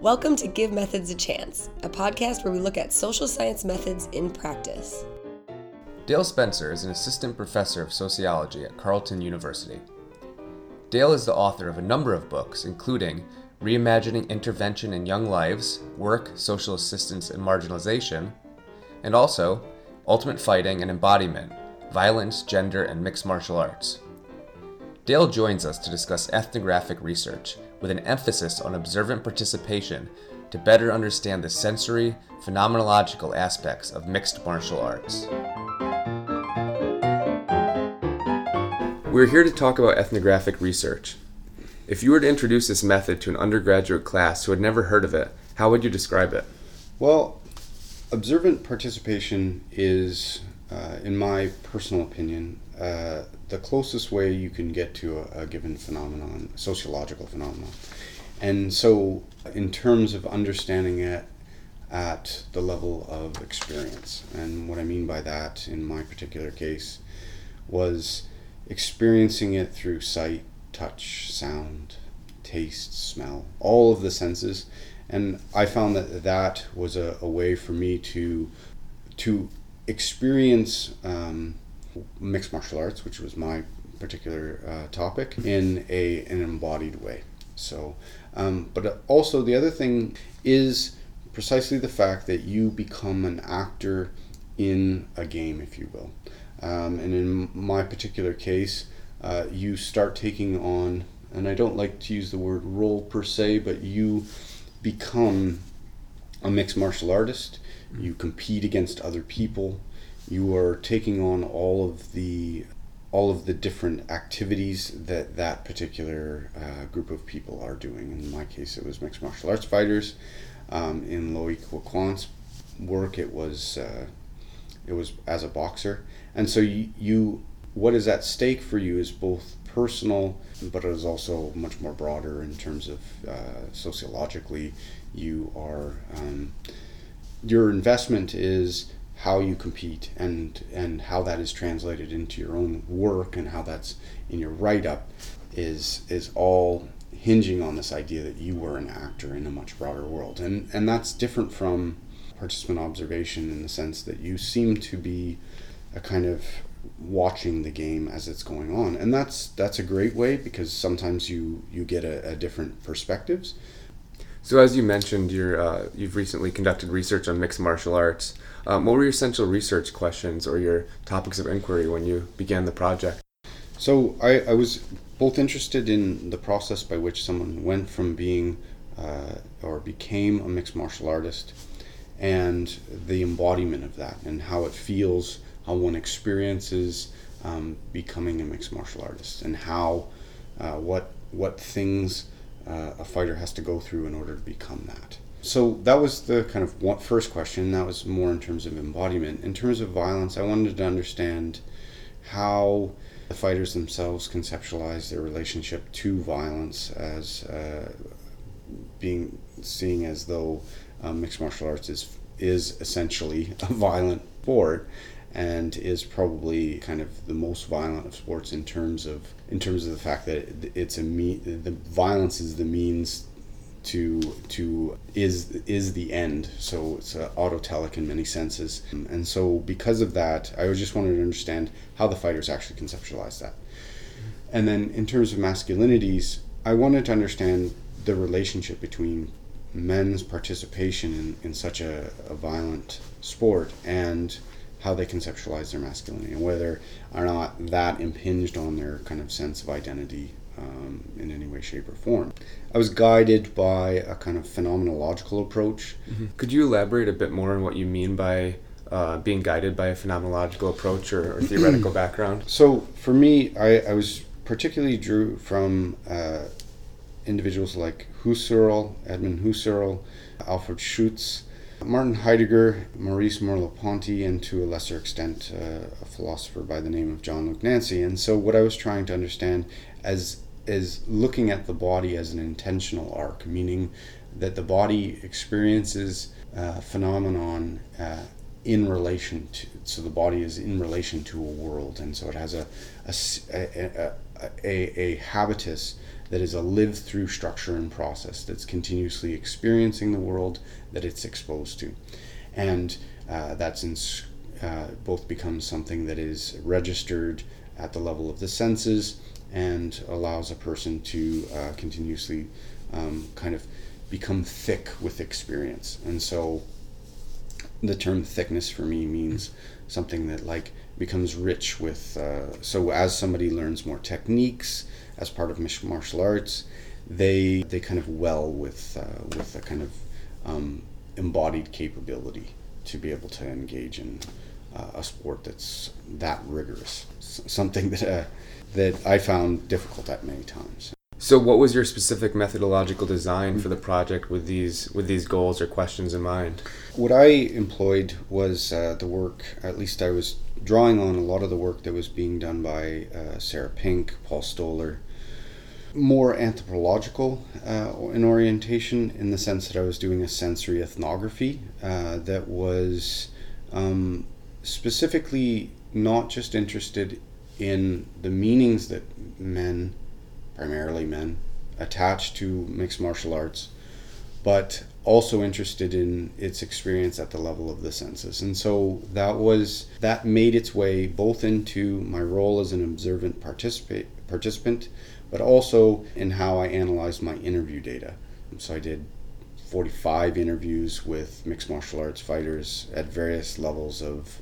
Welcome to Give Methods a Chance, a podcast where we look at social science methods in practice. Dale Spencer is an assistant professor of sociology at Carleton University. Dale is the author of a number of books, including Reimagining Intervention in Young Lives, Work, Social Assistance, and Marginalization, and also Ultimate Fighting and Embodiment Violence, Gender, and Mixed Martial Arts. Dale joins us to discuss ethnographic research with an emphasis on observant participation to better understand the sensory, phenomenological aspects of mixed martial arts. We're here to talk about ethnographic research. If you were to introduce this method to an undergraduate class who had never heard of it, how would you describe it? Well, observant participation is, uh, in my personal opinion, uh, the closest way you can get to a, a given phenomenon, sociological phenomenon. And so, in terms of understanding it at the level of experience, and what I mean by that in my particular case was experiencing it through sight, touch, sound, taste, smell, all of the senses. And I found that that was a, a way for me to to experience um, mixed martial arts, which was my particular uh, topic, in a an embodied way. So, um, but also the other thing is precisely the fact that you become an actor in a game, if you will. Um, and in my particular case, uh, you start taking on, and I don't like to use the word role per se, but you become a mixed martial artist. You compete against other people you are taking on all of the all of the different activities that that particular uh, group of people are doing. In my case, it was mixed martial arts fighters. Um, in Loic Wacquant's work, it was uh, it was as a boxer, and so you, you what is at stake for you is both personal, but it is also much more broader in terms of uh, sociologically. You are um, your investment is how you compete and and how that is translated into your own work and how that's in your write up is is all hinging on this idea that you were an actor in a much broader world. And and that's different from participant observation in the sense that you seem to be a kind of watching the game as it's going on. And that's that's a great way because sometimes you you get a, a different perspectives. So as you mentioned you're uh, you've recently conducted research on mixed martial arts um, what were your essential research questions or your topics of inquiry when you began the project? So I, I was both interested in the process by which someone went from being uh, or became a mixed martial artist and the embodiment of that and how it feels, how one experiences um, becoming a mixed martial artist and how uh, what what things uh, a fighter has to go through in order to become that. So that was the kind of first question. That was more in terms of embodiment. In terms of violence, I wanted to understand how the fighters themselves conceptualize their relationship to violence as uh, being seeing as though um, mixed martial arts is is essentially a violent sport and is probably kind of the most violent of sports in terms of in terms of the fact that it's a me the violence is the means to to is is the end. So it's uh, autotelic in many senses. And so because of that i just wanted to understand how the fighters actually conceptualize that. And then in terms of masculinities i wanted to understand the relationship between men's participation in, in such a, a violent sport and how they conceptualize their masculinity and whether or not that impinged on their kind of sense of identity um, in any way, shape, or form. I was guided by a kind of phenomenological approach. Mm-hmm. Could you elaborate a bit more on what you mean by uh, being guided by a phenomenological approach or, or theoretical background? So, for me, I, I was particularly drew from uh, individuals like Husserl, Edmund Husserl, Alfred Schutz, Martin Heidegger, Maurice Merleau-Ponty, and to a lesser extent, uh, a philosopher by the name of Jean-Luc Nancy. And so, what I was trying to understand as is looking at the body as an intentional arc, meaning that the body experiences uh, phenomenon uh, in relation to, so the body is in relation to a world, and so it has a a, a, a, a habitus that is a live through structure and process that's continuously experiencing the world that it's exposed to. And uh, that's in, uh, both becomes something that is registered at the level of the senses and allows a person to uh, continuously um, kind of become thick with experience. And so the term thickness for me means something that like becomes rich with uh, so as somebody learns more techniques as part of martial arts they they kind of well with uh, with a kind of um, embodied capability to be able to engage in uh, a sport that's that rigorous S- something that uh, that I found difficult at many times So, what was your specific methodological design for the project with these with these goals or questions in mind? What I employed was uh, the work, at least I was drawing on a lot of the work that was being done by uh, Sarah Pink, Paul Stoller, more anthropological uh, in orientation in the sense that I was doing a sensory ethnography uh, that was um, specifically not just interested in the meanings that men, primarily men, attach to mixed martial arts, but also interested in its experience at the level of the senses. And so that was that made its way both into my role as an observant participant, but also in how I analyzed my interview data. So I did 45 interviews with mixed martial arts fighters at various levels of,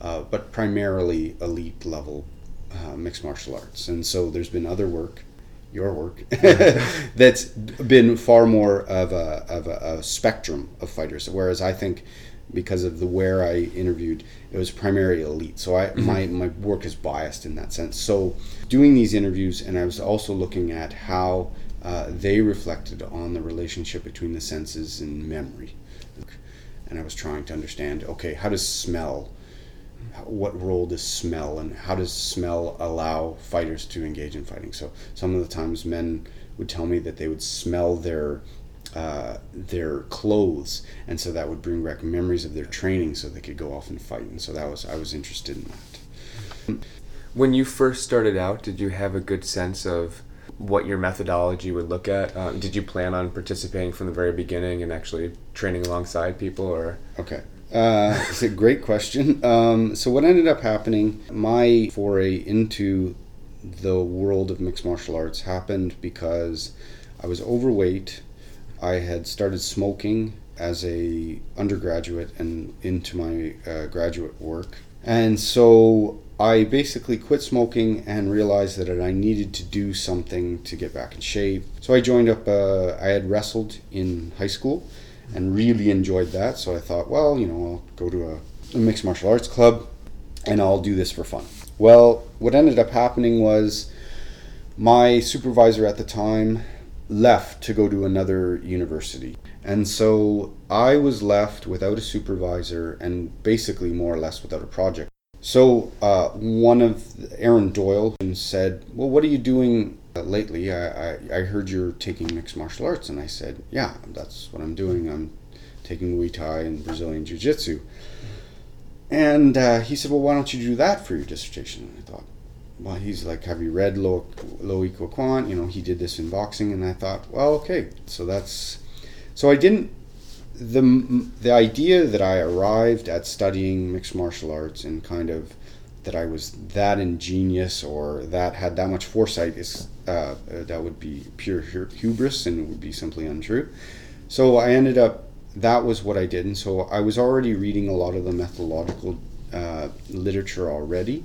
uh, but primarily elite level uh, mixed martial arts. And so there's been other work your work that's been far more of a, of a, a, spectrum of fighters. Whereas i think because of the where i interviewed it was primarily elite. So I, mm-hmm. my, my work is biased in that sense. So doing these interviews and i was also looking at how uh, they reflected on the relationship between the senses and memory. And i was trying to understand okay how does smell what role does smell and how does smell allow fighters to engage in fighting? So some of the times men would tell me that they would smell their uh, their clothes, and so that would bring back memories of their training, so they could go off and fight. And so that was I was interested in that. When you first started out, did you have a good sense of what your methodology would look at? Um, did you plan on participating from the very beginning and actually training alongside people, or okay? Uh, it's a great question. Um, so what ended up happening, my foray into the world of mixed martial arts happened because I was overweight. I had started smoking as a undergraduate and into my uh, graduate work, and so I basically quit smoking and realized that I needed to do something to get back in shape. So I joined up. Uh, I had wrestled in high school and really enjoyed that. So I thought, well, you know, I'll go to a, a mixed martial arts club and I'll do this for fun. Well, what ended up happening was my supervisor at the time left to go to another university. And so I was left without a supervisor and basically more or less without a project. So uh, one of Aaron Doyle said, "Well, what are you doing lately? I, I, I heard you're taking mixed martial arts," and I said, "Yeah, that's what I'm doing. I'm taking Muay Thai and Brazilian Jiu Jitsu." And uh, he said, "Well, why don't you do that for your dissertation?" And I thought, "Well, he's like, have you read Lo Loic Wacquant? You know, he did this in boxing." And I thought, "Well, okay, so that's." So I didn't the the idea that I arrived at studying mixed martial arts and kind of that I was that ingenious or that had that much foresight is uh, that would be pure hubris and it would be simply untrue. So I ended up that was what I did, and so I was already reading a lot of the methodological uh, literature already,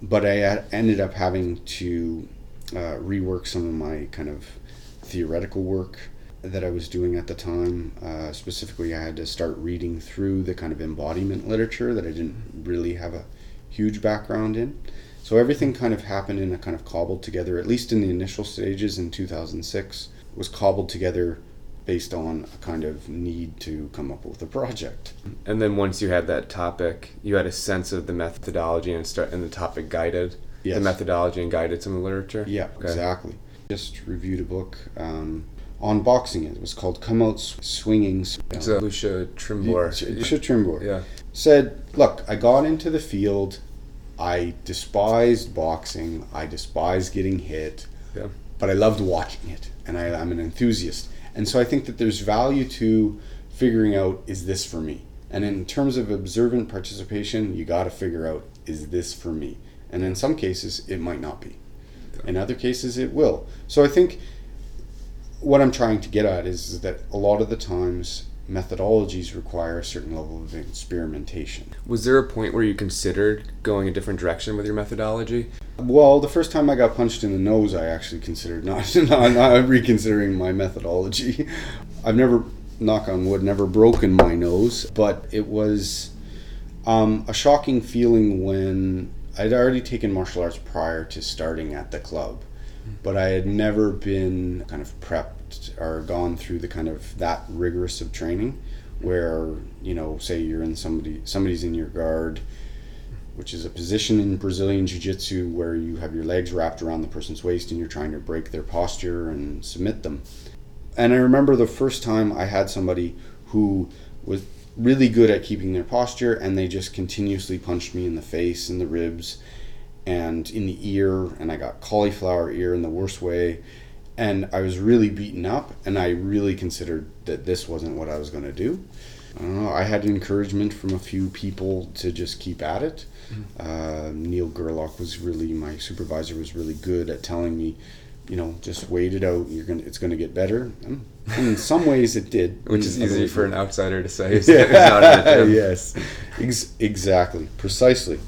but I ended up having to uh, rework some of my kind of theoretical work that I was doing at the time. Uh, specifically, I had to start reading through the kind of embodiment literature that I didn't really have a huge background in. So everything kind of happened in a kind of cobbled together, at least in the initial stages in 2006, was cobbled together based on a kind of need to come up with a project. And then once you had that topic, you had a sense of the methodology and start and the topic guided yes. the methodology and guided some of the literature. Yeah, okay. exactly. Just reviewed a book. Um, on boxing. It was called Come Out Swinging. It's a Lucia Trimbur. Lucia Trimbur. Yeah. Said, look, I got into the field. I despised boxing. I despised getting hit. Yeah. but I loved watching it, and I, I'm an enthusiast. And so I think that there's value to figuring out is this for me? And in terms of observant participation, you got to figure out is this for me? And in some cases, it might not be. In other cases, it will. So I think what I'm trying to get at is, is that a lot of the times methodologies require a certain level of experimentation. Was there a point where you considered going a different direction with your methodology? Well, the first time I got punched in the nose, I actually considered not not, not reconsidering my methodology. I've never, knock on wood, never broken my nose, but it was um, a shocking feeling when I'd already taken martial arts prior to starting at the club, but I had never been kind of prepped or gone through the kind of that rigorous of training where you know say you're in somebody somebody's in your guard which is a position in Brazilian jiu-jitsu where you have your legs wrapped around the person's waist and you're trying to break their posture and submit them. And I remember the first time I had somebody who was really good at keeping their posture and they just continuously punched me in the face and the ribs and in the ear and I got cauliflower ear in the worst way and I was really beaten up, and I really considered that this wasn't what I was going to do. I don't know. I had encouragement from a few people to just keep at it. Mm-hmm. Uh, Neil Gerlach was really my supervisor. Was really good at telling me, you know, just wait it out. You're gonna, it's going to get better. And in some ways, it did. Which is easy for an outsider to say. Yeah. yes, Ex- exactly, precisely.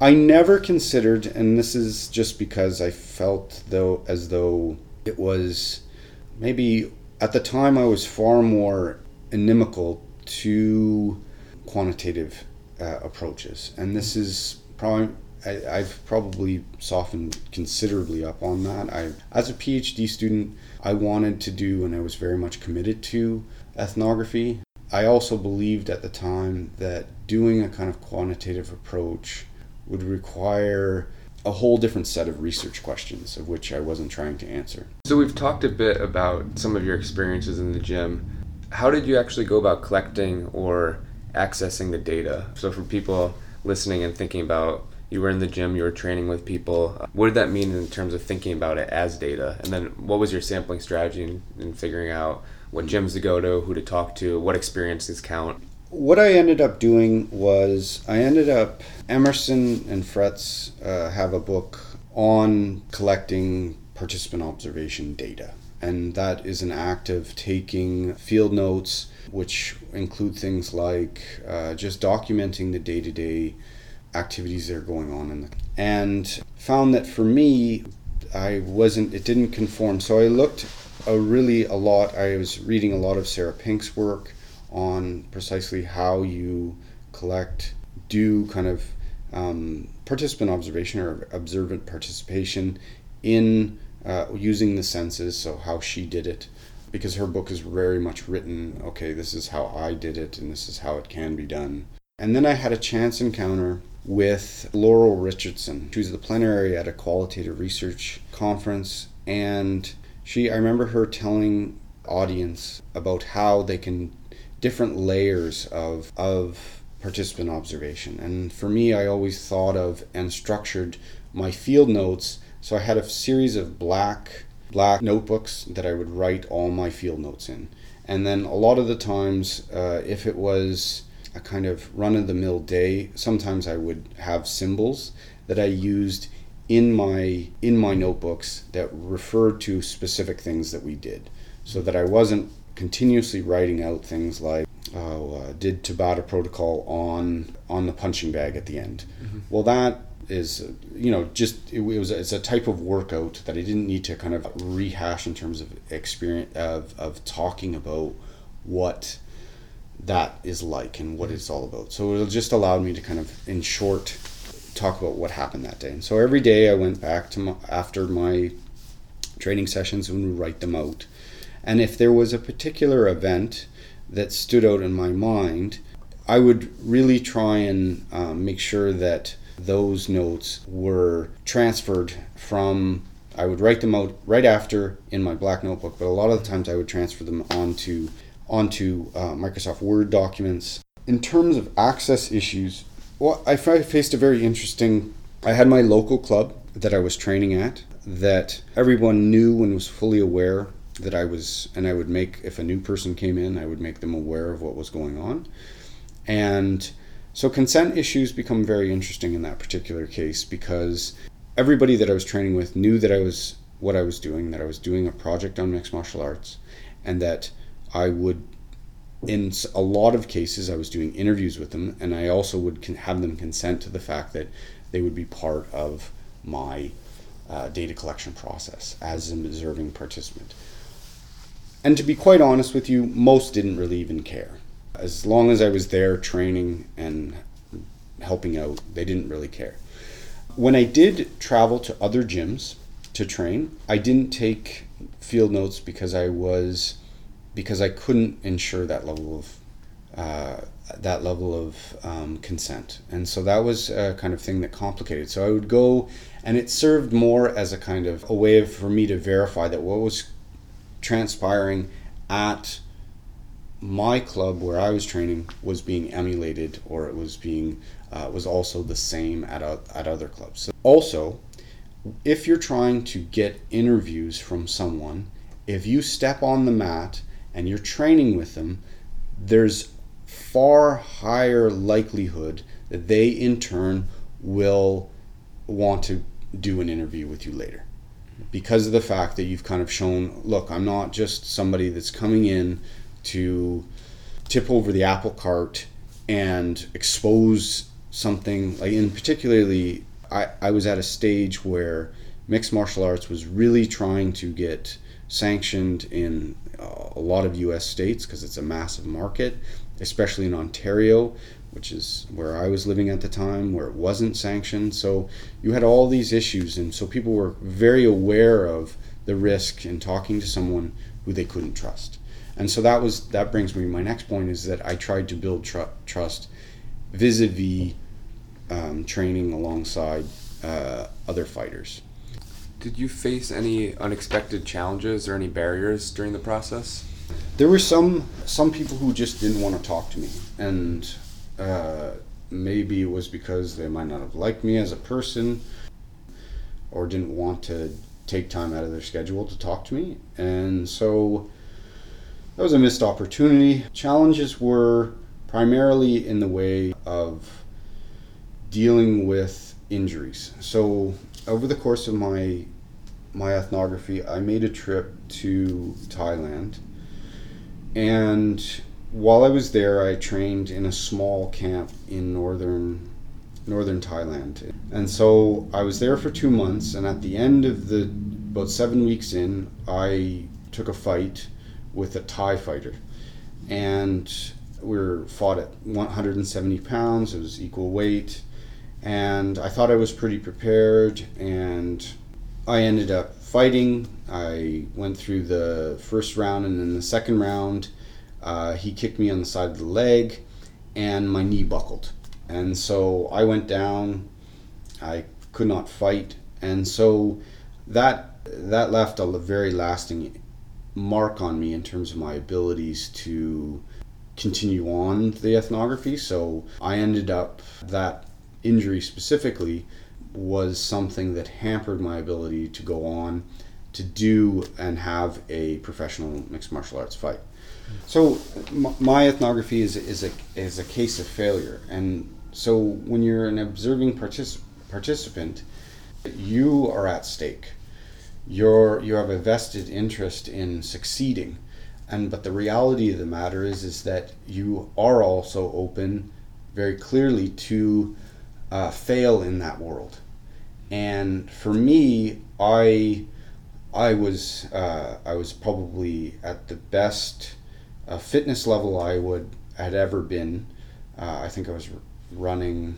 I never considered, and this is just because I felt though as though it was maybe at the time I was far more inimical to quantitative uh, approaches, and this is probably I, have probably softened considerably up on that. I, as a PhD student, I wanted to do, and I was very much committed to ethnography. I also believed at the time that doing a kind of quantitative approach would require a whole different set of research questions of which I wasn't trying to answer. So we've talked a bit about some of your experiences in the gym. How did you actually go about collecting or accessing the data? So for people listening and thinking about you were in the gym, you were training with people. What did that mean in terms of thinking about it as data? And then what was your sampling strategy in, in figuring out what gyms to go to, who to talk to, what experiences count? What I ended up doing was I ended up Emerson and Fretz uh, have a book on collecting participant observation data, and that is an act of taking field notes, which include things like uh, just documenting the day to day activities that are going on in the and found that for me I wasn't it didn't conform. So I looked a really a lot I was reading a lot of Sarah Pink's work on precisely how you collect, do kind of um, participant observation or observant participation in uh, using the senses, so how she did it, because her book is very much written, okay, this is how I did it and this is how it can be done. And then I had a chance encounter with Laurel Richardson. She was the plenary at a qualitative research conference, and she, I remember her telling audience about how they can different layers of of participant observation. And for me, I always thought of and structured my field notes. So I had a series of black black notebooks that I would write all my field notes in. And then a lot of the times, uh, if it was a kind of run of the mill day, sometimes I would have symbols that I used in my in my notebooks that referred to specific things that we did, so that I wasn't continuously writing out things like oh, uh, did Tabata protocol on on the punching bag at the end. Mm-hmm. Well, that is you know just it, was it's a type of workout that I didn't need to kind of rehash in terms of experience of of talking about what that is like and what it's all about. So it just allowed me to kind of in short talk about what happened that day. And so every day I went back to my, after my training sessions and would write them out and if there was a particular event that stood out in my mind, I would really try and um, make sure that those notes were transferred from I would write them out right after in my black notebook, but a lot of the times I would transfer them onto onto uh, Microsoft Word documents. In terms of access issues, well, I faced a very interesting. I had my local club that I was training at. that everyone knew and was fully aware that I was, and I would make, if a new person came in, I would make them aware of what was going on. And so consent issues become very interesting in that particular case because everybody that I was training with knew that I was what I was doing, that I was doing a project on mixed martial arts, and that I would, in a lot of cases, I was doing interviews with them, and I also would have them consent to the fact that they would be part of my uh, data collection process as an observing participant. And to be quite honest with you, most didn't really even care. As long as I was there training and helping out, they didn't really care. When I did travel to other gyms to train, I didn't take field notes because I was because I couldn't ensure that level of uh, that level of um, consent, and so that was a kind of thing that complicated. So I would go, and it served more as a kind of a way of, for me to verify that what was transpiring at my club where I was training was being emulated or it was being uh, was also the same at, a, at other clubs. So also, if you're trying to get interviews from someone, if you step on the mat and you're training with them, there's far higher likelihood that they in turn will want to do an interview with you later because of the fact that you've kind of shown look i'm not just somebody that's coming in to tip over the apple cart and expose something. Like in particularly I, I was at a stage where mixed martial arts was really trying to get sanctioned in uh, a lot of US states because it's a massive market especially in Ontario which is where I was living at the time, where it wasn't sanctioned. So you had all these issues, and so people were very aware of the risk in talking to someone who they couldn't trust. And so that was that brings me my next point is that I tried to build tr- trust vis-a-vis um, training alongside uh, other fighters. Did you face any unexpected challenges or any barriers during the process? There were some some people who just didn't want to talk to me, and uh, maybe it was because they might not have liked me as a person or didn't want to take time out of their schedule to talk to me. And so that was a missed opportunity. Challenges were primarily in the way of dealing with injuries. So over the course of my my ethnography, I made a trip to Thailand and while I was there, I trained in a small camp in northern northern Thailand. And so I was there for two months, and at the end of the about seven weeks in, I took a fight with a Thai fighter, and we were fought at 170 pounds. It was equal weight, and I thought I was pretty prepared, and I ended up fighting. I went through the first round, and then the second round. Uh, he kicked me on the side of the leg, and my knee buckled. And so I went down. I could not fight, and so that that left a very lasting mark on me in terms of my abilities to continue on the ethnography. So I ended up that injury specifically was something that hampered my ability to go on to do and have a professional mixed martial arts fight. So my ethnography is is a is a case of failure, and so when you're an observing particip- participant, you are at stake. You're you have a vested interest in succeeding, and but the reality of the matter is is that you are also open, very clearly to uh, fail in that world, and for me, I I was uh, I was probably at the best a fitness level I would had ever been. Uh, I think I was running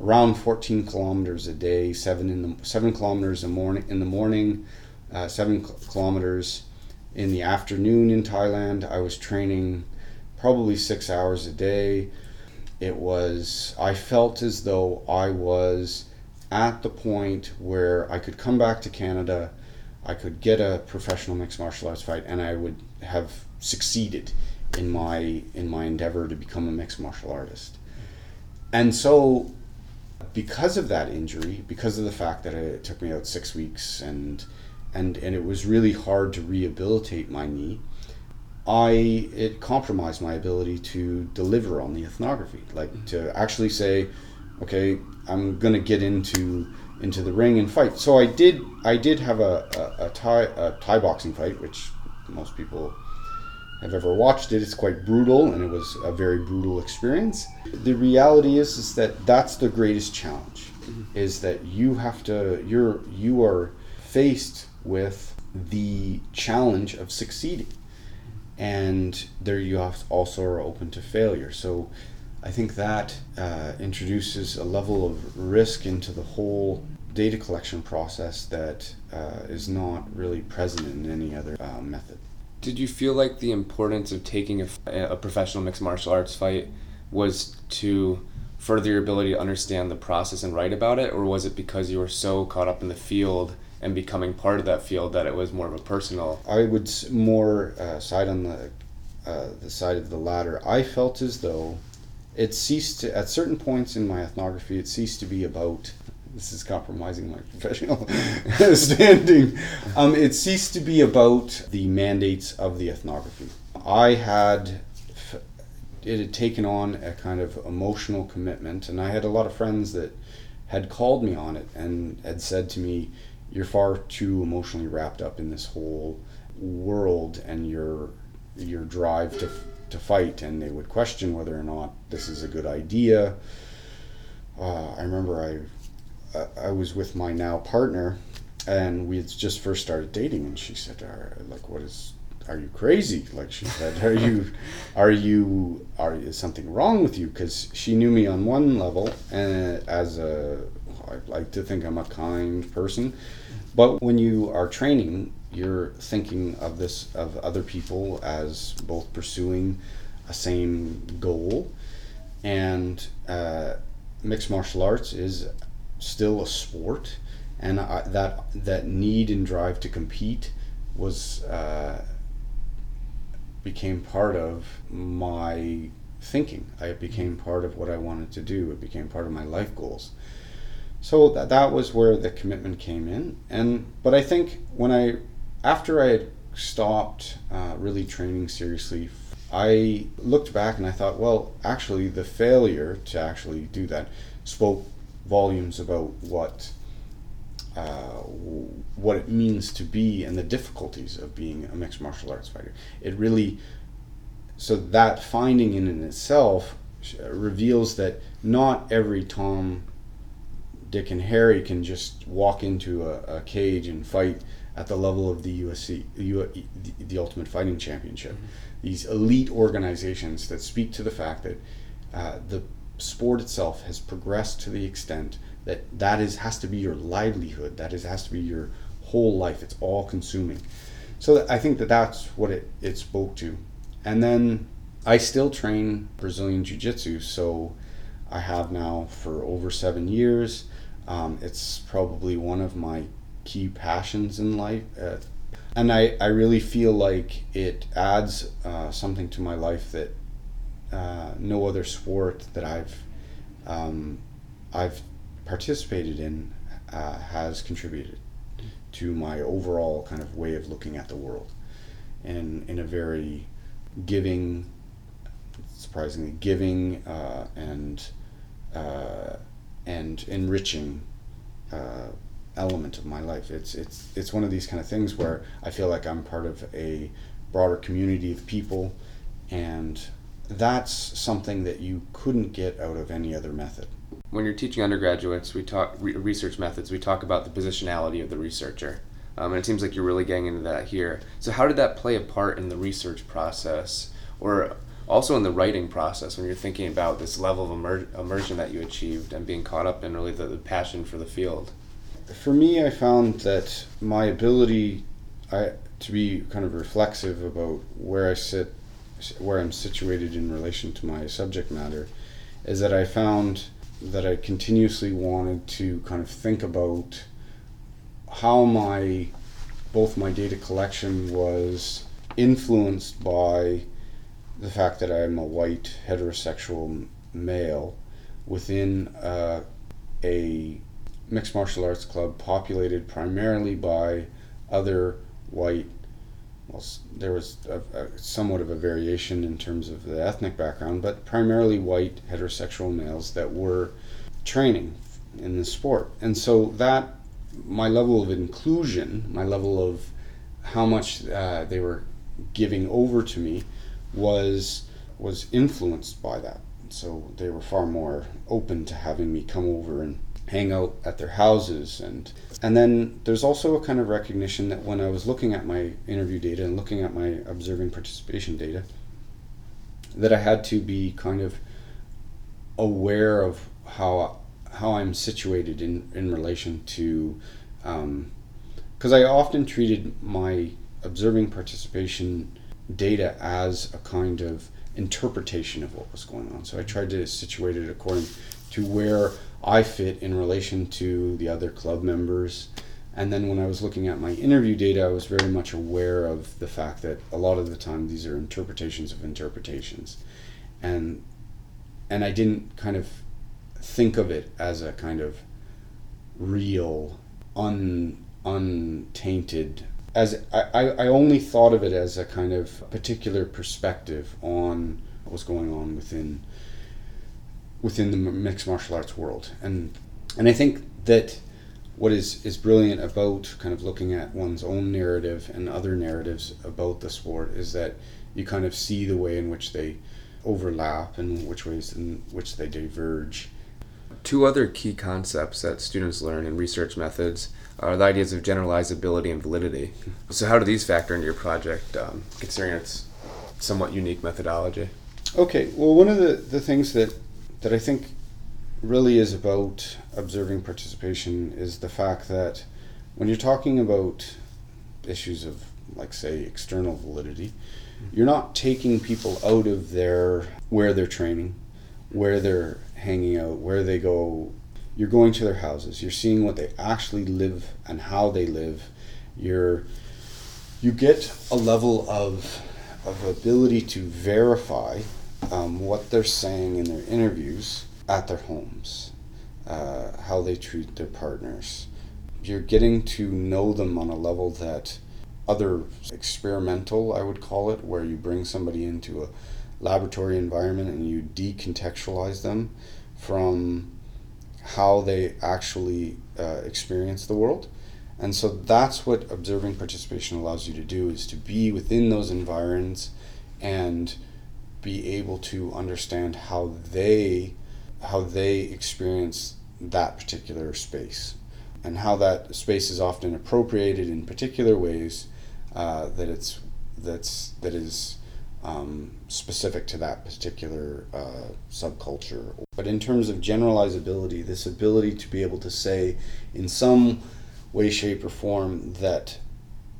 around 14 kilometers a day, seven in the seven kilometers a morning in the morning, uh, seven kilometers in the afternoon in Thailand. I was training probably six hours a day. It was I felt as though I was at the point where I could come back to Canada, I could get a professional mixed martial arts fight, and I would have succeeded in my in my endeavor to become a mixed martial artist. And so because of that injury, because of the fact that it took me out six weeks and and and it was really hard to rehabilitate my knee. I it compromised my ability to deliver on the ethnography, like to actually say, okay, I'm gonna get into into the ring and fight. So I did I did have a, a, a Thai a Thai boxing fight, which most people have ever watched it. It's quite brutal, and it was a very brutal experience. The reality is is that that's the greatest challenge, mm-hmm. is that you have to you're you are faced with the challenge of succeeding mm-hmm. and there you have also are open to failure. So I think that uh, introduces a level of risk into the whole data collection process that uh, is not really present in any other uh, method. Did you feel like the importance of taking a, a professional mixed martial arts fight was to further your ability to understand the process and write about it, or was it because you were so caught up in the field and becoming part of that field that it was more of a personal. I would more uh, side on the uh, the side of the latter. I felt as though it ceased to, at certain points in my ethnography. It ceased to be about. This is compromising my professional standing. Um, it ceased to be about the mandates of the ethnography. I had it had taken on a kind of emotional commitment, and I had a lot of friends that had called me on it and had said to me, you're far too emotionally wrapped up in this whole world and your your drive to to fight, and they would question whether or not this is a good idea. Uh, I remember I I was with my now partner, and we had just first started dating, and she said, "Like, what is are you crazy like she said are you are you are is something wrong with you because she knew me on one level and as a I like to think I'm a kind person but when you are training, you're thinking of this of other people as both pursuing a same goal, and uh, mixed martial arts is still a sport, and I, that that need and drive to compete was uh, became part of my thinking. I became part of what I wanted to do. It became part of my life goals so that, that was where the commitment came in. And but i think when i after i had stopped uh, really training seriously i looked back and i thought well actually the failure to actually do that spoke volumes about what uh, what it means to be and the difficulties of being a mixed martial arts fighter. It really so that finding in, in itself reveals that not every tom Dick and Harry can just walk into a, a cage and fight at the level of the UFC, the, the Ultimate Fighting Championship. Mm-hmm. These elite organizations that speak to the fact that uh, the sport itself has progressed to the extent that that is has to be your livelihood. That is has to be your whole life. It's all consuming. So I think that that's what it, it spoke to. And then I still train Brazilian Jiu Jitsu. So I have now for over seven years. Um, it's probably one of my key passions in life. Uh, and I, I really feel like it adds uh, something to my life that uh, no other sport that I've um, I've participated in uh, has contributed to my overall kind of way of looking at the world, and in a very giving, surprisingly giving uh, and uh, and enriching uh, element of my life. It's it's it's one of these kind of things where I feel like I'm part of a broader community of people, and that's something that you couldn't get out of any other method. When you're teaching undergraduates, we talk re- research methods. We talk about the positionality of the researcher, um, and it seems like you're really getting into that here. So, how did that play a part in the research process, or also in the writing process when you're thinking about this level of immer- immersion that you achieved and being caught up in really the, the passion for the field? For me, I found that my ability I, to be kind of reflexive about where I sit, where I'm situated in relation to my subject matter, is that I found that I continuously wanted to kind of think about how my both my data collection was influenced by the fact that I'm a white heterosexual male within a a mixed martial arts club populated primarily by other white well, there was a, a, somewhat of a variation in terms of the ethnic background, but primarily white heterosexual males that were training in the sport. And so that, my level of inclusion, my level of how much uh, they were giving over to me was was influenced by that. So they were far more open to having me come over and hang out at their houses and and then there's also a kind of recognition that when I was looking at my interview data and looking at my observing participation data that I had to be kind of aware of how how I'm situated in in relation to because um, I often treated my observing participation data as a kind of interpretation of what was going on. So I tried to situate it according to where I fit in relation to the other club members. And then when I was looking at my interview data, I was very much aware of the fact that a lot of the time these are interpretations of interpretations. And and I didn't kind of think of it as a kind of real, un untainted as I, I only thought of it as a kind of particular perspective on what was going on within within the mixed martial arts world. And and I think that what is is brilliant about kind of looking at one's own narrative and other narratives about the sport is that you kind of see the way in which they overlap and which ways in which they diverge two other key concepts that students learn in research methods are the ideas of generalizability and validity. So, how do these factor into your project, um, considering its somewhat unique methodology? Okay, well, one of the, the things that, that I think really is about observing participation is the fact that when you're talking about issues of, like, say, external validity, you're not taking people out of their where they're training, where they're hanging out, where they go. You're going to their houses. You're seeing what they actually live and how they live. You're you get a level of of ability to verify um, what they're saying in their interviews at their homes, uh, how they treat their partners. You're getting to know them on a level that other experimental, I would call it, where you bring somebody into a laboratory environment and you decontextualize them from how they actually uh, experience the world. And so that's what observing participation allows you to do is to be within those environs and be able to understand how they how they experience that particular space and how that space is often appropriated in particular ways uh, that it's that's that is um, specific to that particular uh, subculture. But in terms of generalizability, this ability to be able to say in some way, shape, or form that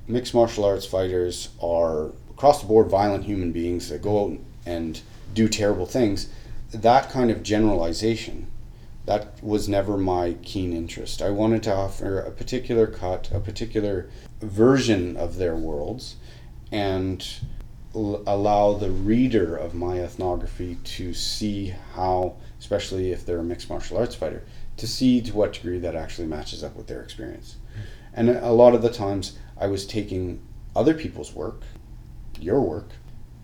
mixed martial arts fighters are across the board violent human beings that go out and do terrible things, that kind of generalization. That was never my keen interest. I wanted to offer a particular cut, a particular version of their worlds, and allow the reader of my ethnography to see how, especially if they're a mixed martial arts fighter, to see to what degree that actually matches up with their experience. And a lot of the times I was taking other people's work, your work,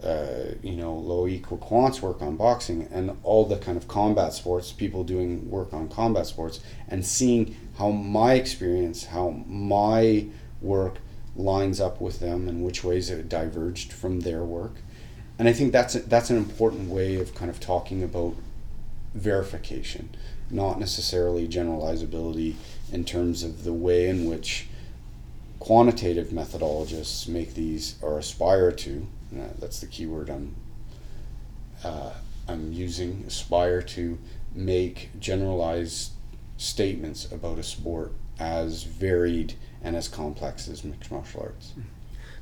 uh, you know, Loic Wacquant's work on boxing and all the kind of combat sports, people doing work on combat sports, and seeing how my experience, how my work lines up with them and which ways it diverged from their work. And I think that's a, that's an important way of kind of talking about verification, not necessarily generalizability in terms of the way in which quantitative methodologists make these or aspire to. that's the key word I'm uh, I'm using. Aspire to make generalized statements about a sport as varied and as complex as mixed martial arts.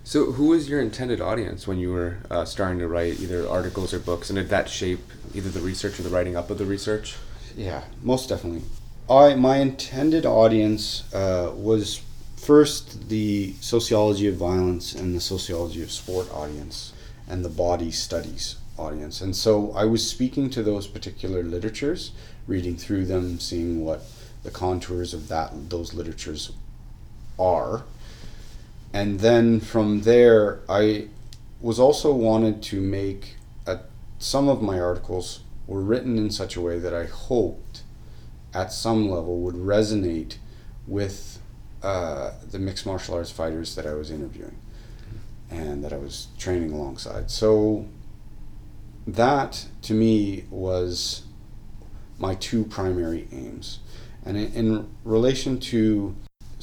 So, who was your intended audience when you were uh, starting to write either articles or books, and did that shape either the research or the writing up of the research? Yeah, most definitely. I my intended audience uh, was first the sociology of violence and the sociology of sport audience, and the body studies audience, and so I was speaking to those particular literatures, reading through them, seeing what the contours of that those literatures are. And then from there, I was also wanted to make a, some of my articles were written in such a way that I hoped at some level would resonate with uh, the mixed martial arts fighters that I was interviewing and that I was training alongside. So that to me was my two primary aims. And in, in relation to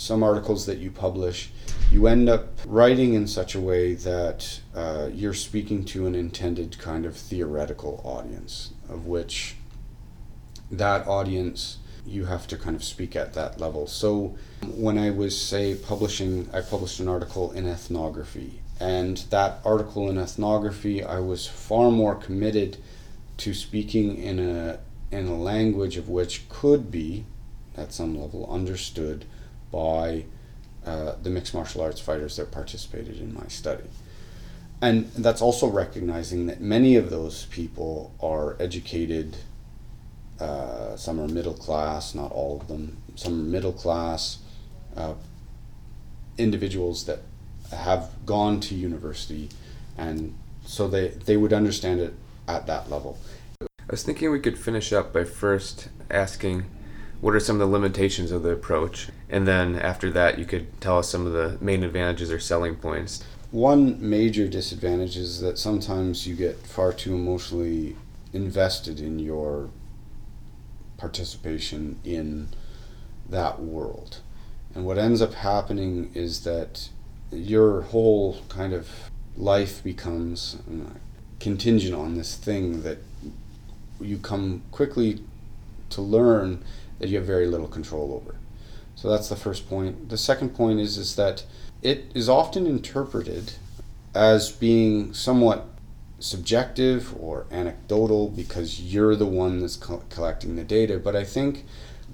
some articles that you publish, you end up writing in such a way that uh, you're speaking to an intended kind of theoretical audience, of which that audience you have to kind of speak at that level. So when I was, say, publishing, I published an article in ethnography, and that article in ethnography, I was far more committed to speaking in a in a language of which could be, at some level, understood by uh, the mixed martial arts fighters that participated in my study. And that's also recognizing that many of those people are educated, uh, some are middle class, not all of them, some are middle class uh, individuals that have gone to university, and so they, they would understand it at that level. I was thinking we could finish up by first asking what are some of the limitations of the approach, and then after that, you could tell us some of the main advantages or selling points. One major disadvantage is that sometimes you get far too emotionally invested in your participation in that world. And what ends up happening is that your whole kind of life becomes uh, contingent on this thing that you come quickly to learn that you have very little control over. So that's the first point. The second point is is that it is often interpreted as being somewhat subjective or anecdotal because you're the one that's co- collecting the data. But I think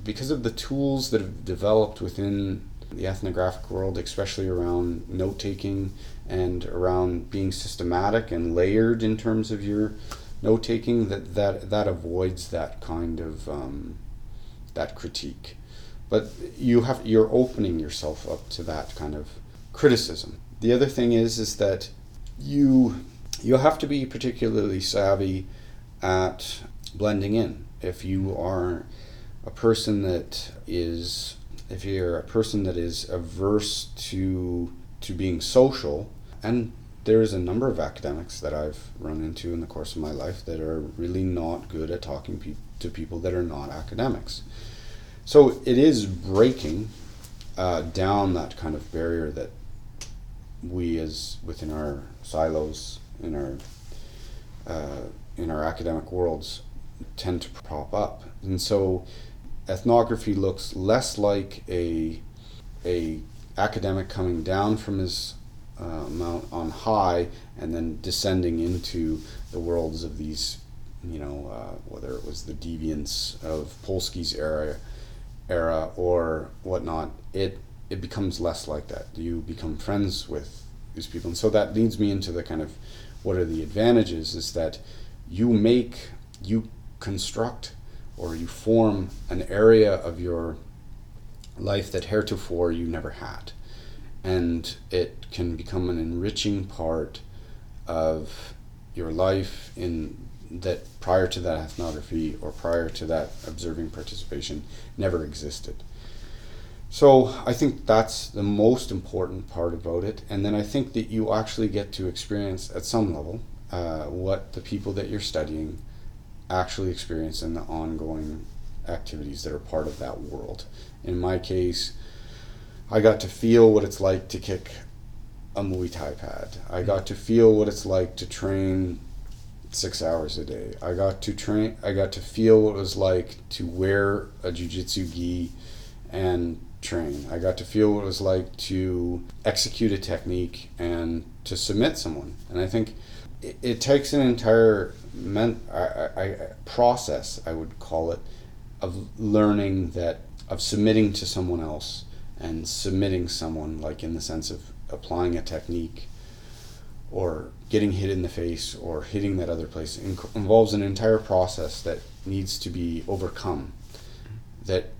because of the tools that have developed within the ethnographic world, especially around note taking and around being systematic and layered in terms of your note taking, that, that that avoids that kind of um, that critique. But you have you're opening yourself up to that kind of criticism. The other thing is is that you you have to be particularly savvy at blending in. If you are a person that is if you're a person that is averse to to being social and there's a number of academics that I've run into in the course of my life that are really not good at talking pe- to people that are not academics. So it is breaking uh, down that kind of barrier that we, as within our silos, in our uh, in our academic worlds, tend to prop up, and so ethnography looks less like a a academic coming down from his uh, mount on high and then descending into the worlds of these, you know, uh, whether it was the deviants of Polsky's era, era or whatnot. It it becomes less like that. You become friends with these people, and so that leads me into the kind of what are the advantages? Is that you make you construct or you form an area of your life that heretofore you never had. And it can become an enriching part of your life in that prior to that ethnography or prior to that observing participation never existed. So I think that's the most important part about it. And then I think that you actually get to experience at some level uh, what the people that you're studying actually experience in the ongoing activities that are part of that world. In my case, I got to feel what it's like to kick a Muay Thai pad. I got to feel what it's like to train six hours a day. I got to train. I got to feel what it was like to wear a jujitsu gi and train. I got to feel what it was like to execute a technique and to submit someone. And I think it, it takes an entire men, I, I, process, I would call it, of learning that, of submitting to someone else and submitting someone, like in the sense of applying a technique or getting hit in the face or hitting that other place involves an entire process that needs to be overcome that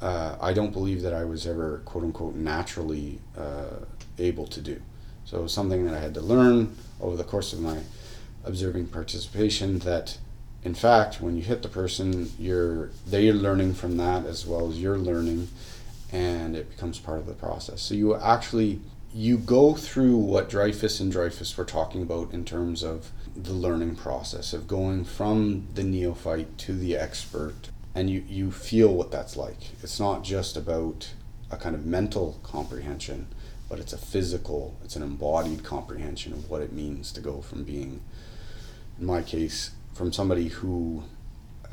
uh, I don't believe that I was ever quote unquote naturally uh, able to do. So it was something that I had to learn over the course of my observing participation that in fact when you hit the person you're they're learning from that as well as you're learning and it becomes part of the process. So you actually you go through what Dreyfus and Dreyfus were talking about in terms of the learning process of going from the neophyte to the expert and you, you feel what that's like. It's not just about a kind of mental comprehension, but it's a physical, it's an embodied comprehension of what it means to go from being, in my case, from somebody who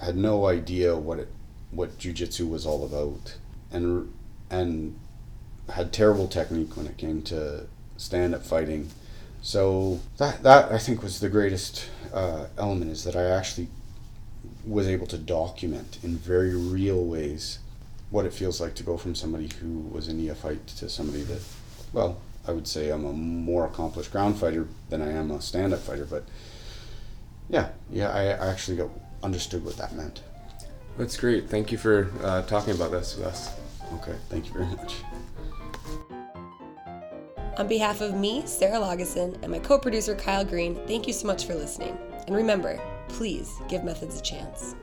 had no idea what it what jujitsu was all about and and had terrible technique when it came to stand up fighting. So that that I think was the greatest uh, element is that I actually was able to document in very real ways what it feels like to go from somebody who was a neophyte to somebody that, well, I would say I'm a more accomplished ground fighter than I am a stand up fighter, but yeah, yeah, I actually got understood what that meant. That's great. Thank you for uh, talking about this with us. Okay, thank you very much. On behalf of me, Sarah Lageson, and my co producer, Kyle Green, thank you so much for listening. And remember, please give methods a chance.